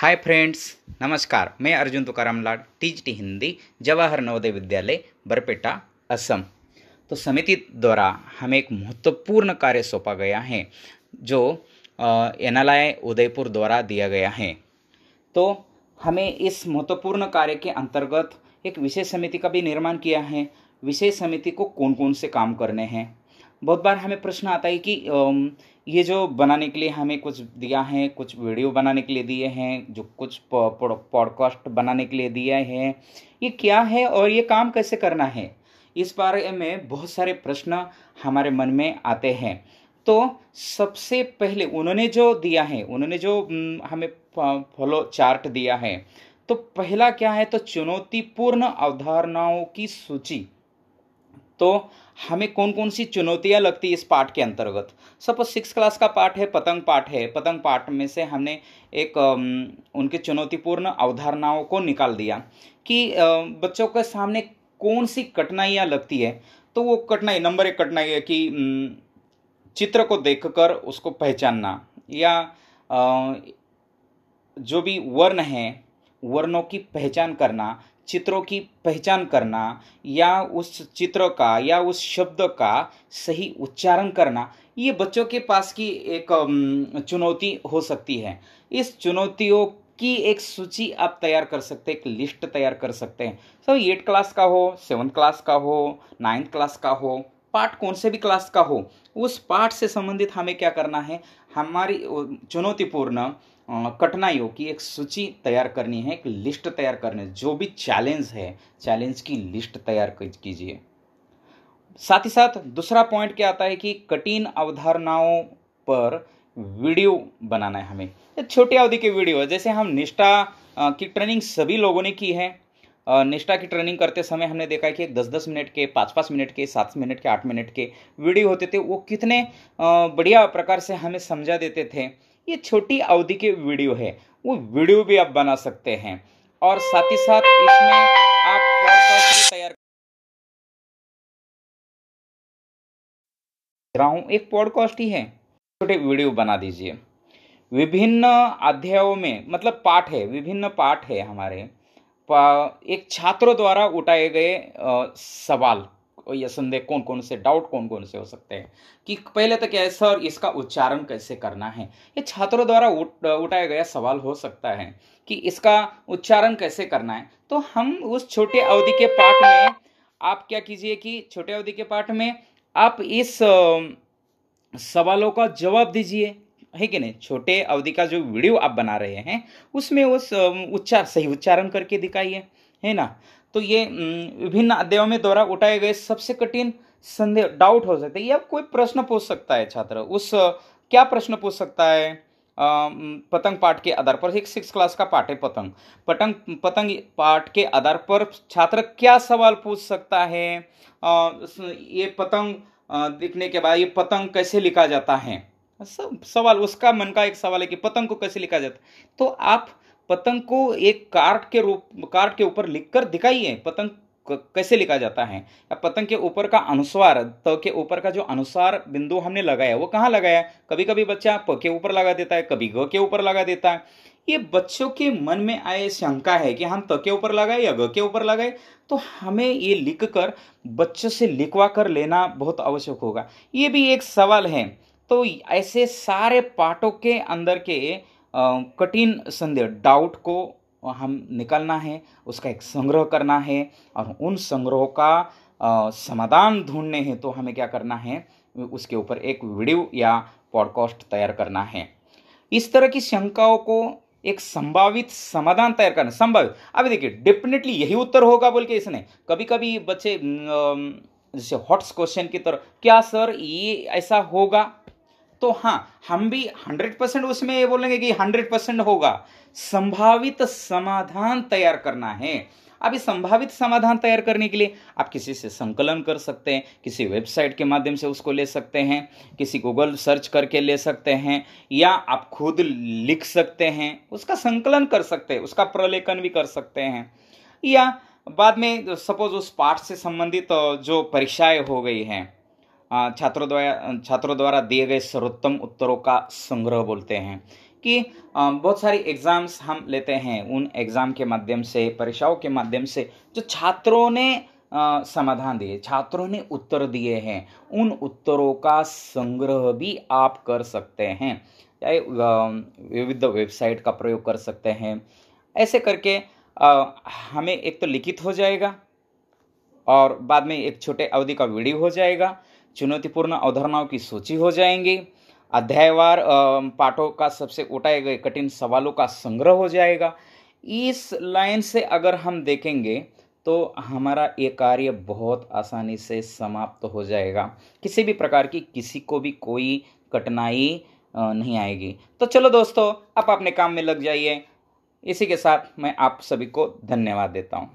हाय friends नमस्कार। मैं अर्जुन तुकाराम लाड टीच टी हिंदी, जवाहर नवोदय विद्यालय, बरपेटा, असम। तो समिति द्वारा हमें एक महत्वपूर्ण कार्य सौंपा गया है, जो एन उदयपुर द्वारा दिया गया है। तो हमें इस महत्वपूर्ण कार्य के अंतर्गत एक विशेष समिति का भी निर्माण किया है। विशेष समिति को कौन कौन से काम करने हैं? बहुत बार हमें प्रश्न आता है कि ये जो बनाने के लिए हमें कुछ दिया है, कुछ वीडियो बनाने के लिए दिए हैं, जो कुछ पॉडकास्ट बनाने के लिए दिया है, ये क्या है और ये काम कैसे करना है? इस बारे में बहुत सारे प्रश्न हमारे मन में आते हैं। तो सबसे पहले उन्होंने जो दिया है, उन्होंने जो हमें फॉलो चार्ट दिया है तो पहला क्या है? तो चुनौतीपूर्ण अवधारणाओं की सूची। तो हमें कौन कौन सी चुनौतियाँ लगती है इस पाठ के अंतर्गत? सपोज़ सिक्स क्लास का पाठ है, पतंग पाठ है, पतंग पाठ में से हमने एक उनके चुनौतीपूर्ण अवधारणाओं को निकाल दिया कि बच्चों के सामने कौन सी कठिनाइयाँ लगती है। तो वो कठिनाई, नंबर एक कठिनाई है कि चित्र को देखकर उसको पहचानना या जो भी वर्ण है वर्णों की पहचान करना, चित्रों की पहचान करना, या उस चित्र का, या उस शब्द का सही उच्चारण करना, ये बच्चों के पास की एक चुनौती हो सकती है। इस चुनौतियों की एक सूची आप तैयार कर सकते हैं, एक लिस्ट तैयार कर सकते हैं। सो, एट क्लास का हो सेवन्थ क्लास का हो, नाइन्थ क्लास का हो, पाठ कौन से भी क्लास का हो, उस पाठ से संबंधित हमें क्या करना है? हमारी चुनौतीपूर्ण कठिनाइयों की एक सूची तैयार करनी है, एक लिस्ट तैयार करनी है। जो भी चैलेंज है चैलेंज की लिस्ट तैयार कीजिए। साथ ही साथ दूसरा पॉइंट क्या आता है कि कठिन अवधारणाओं पर वीडियो बनाना है हमें। छोटी अवधि के वीडियो है। जैसे हम निष्ठा की ट्रेनिंग सभी लोगों ने की है। निष्ठा की ट्रेनिंग करते समय हमने देखा है कि दस दस मिनट के पाँच पाँच मिनट के, सात मिनट के, आठ मिनट के वीडियो होते थे। वो कितने बढ़िया प्रकार से हमें समझा देते थे। ये छोटी अवधि के वीडियो है। वो वीडियो भी आप बना सकते हैं। और साथ ही साथ इसमें आप तैयार रहा हूँ। एक पॉडकास्ट ही है। छोटे वीडियो बना दीजिए। विभिन्न अध्यायों में मतलब पाठ है, विभिन्न पाठ है हमारे। एक छात्रों द्वारा उठाए गए सवाल। या संदेह कौन कौन से डाउट कौन कौन से हो सकते हैं? कि पहले तो क्या है सर इसका उच्चारण कैसे करना है? ये छात्रों द्वारा उठ, उठाया गया सवाल हो सकता है कि इसका उच्चारण कैसे करना है? तो हम उस छोटे अवधि के पाठ में आप क्या कीजिए कि छोटे अवधि के पाठ में आप इस सवालों का जवाब दीजिए। है कि नहीं? छोटे अवधि का जो वीडियो आप बना रहे हैं उसमें उस उच्चार सही उच्चारण करके दिखाइए। है ना? तो ये विभिन्न अध्यायों में द्वारा उठाए गए सबसे कठिन संदेह डाउट हो सकते हैं। या कोई प्रश्न पूछ सकता है, छात्र, उस, क्या प्रश्न पूछ सकता है? पतंग पाठ के आधार पर, एक सिक्स क्लास का पाठ है पतंग। पतंग पतंग पाठ के आधार पर छात्र क्या सवाल पूछ सकता है? ये पतंग दिखने के बाद ये पतंग कैसे लिखा जाता है? सब सवाल, उसका मन का एक सवाल है कि पतंग को कैसे लिखा जाता है? तो आप पतंग को एक कार्ड के रूप कार्ड के ऊपर लिखकर दिखाइए, पतंग कैसे लिखा जाता है? या पतंग के ऊपर का अनुस्वार, त के ऊपर का जो अनुसार बिंदु हमने लगाया, वो कहाँ लगाया? कभी कभी बच्चा प के ऊपर लगा देता है, कभी ग के ऊपर लगा देता है। ये बच्चों के मन में आए शंका है कि हम त के ऊपर लगाए या ग के ऊपर लगाए? तो हमें ये लिख कर बच्चों से लिखवा कर लेना बहुत आवश्यक होगा। ये भी एक सवाल है। तो ऐसे सारे पाठों के अंदर के कठिन संदेह डाउट को हम निकालना है, उसका एक संग्रह करना है और उन संग्रहों का समाधान ढूँढने हैं तो हमें क्या करना है, उसके ऊपर एक वीडियो या पॉडकास्ट तैयार करना है। इस तरह की शंकाओं को एक संभावित समाधान तैयार करना, संभावित। अभी देखिए डेफिनेटली यही उत्तर होगा बोल के इसने। कभी कभी बच्चे जैसे हॉट्स क्वेश्चन की तरह, क्या सर ये ऐसा होगा? तो हाँ हम भी हंड्रेड परसेंट उसमें ये बोलेंगे कि हंड्रेड परसेंट होगा। संभावित समाधान तैयार करना है। इस संभावित समाधान तैयार करने के लिए आप किसी से संकलन कर सकते हैं, किसी वेबसाइट के माध्यम से उसको ले सकते हैं, किसी गूगल सर्च करके ले सकते हैं, या आप खुद लिख सकते हैं, उसका संकलन कर सकते हैं, उसका प्रलेखन भी कर सकते हैं। या बाद में सपोज़ उस पाठ से संबंधित, जो परीक्षाएँ हो गई हैं छात्रों द्वारा छात्रों द्वारा दिए गए सर्वोत्तम उत्तरों का संग्रह बोलते हैं कि बहुत सारी एग्ज़ाम्स हम लेते हैं। उन एग्ज़ाम के माध्यम से, परीक्षाओं के माध्यम से जो छात्रों ने समाधान दिए, छात्रों ने उत्तर दिए हैं, उन उत्तरों का संग्रह भी आप कर सकते हैं। चाहे विविध वेबसाइट का प्रयोग कर सकते हैं। ऐसे करके हमें एक तो लिखित हो जाएगा और बाद में एक छोटे अवधि का वीडियो हो जाएगा। चुनौतीपूर्ण अवधारणाओं की सूची हो जाएँगी। अध्यायवार पाठों का सबसे उठाए गए कठिन सवालों का संग्रह हो जाएगा। इस लाइन से अगर हम देखेंगे तो हमारा ये कार्य बहुत आसानी से समाप्त हो जाएगा। किसी भी प्रकार की किसी को भी कोई कठिनाई नहीं आएगी। तो चलो दोस्तों आप अपने काम में लग जाइए। इसी के साथ मैं आप सभी को धन्यवाद देता हूँ।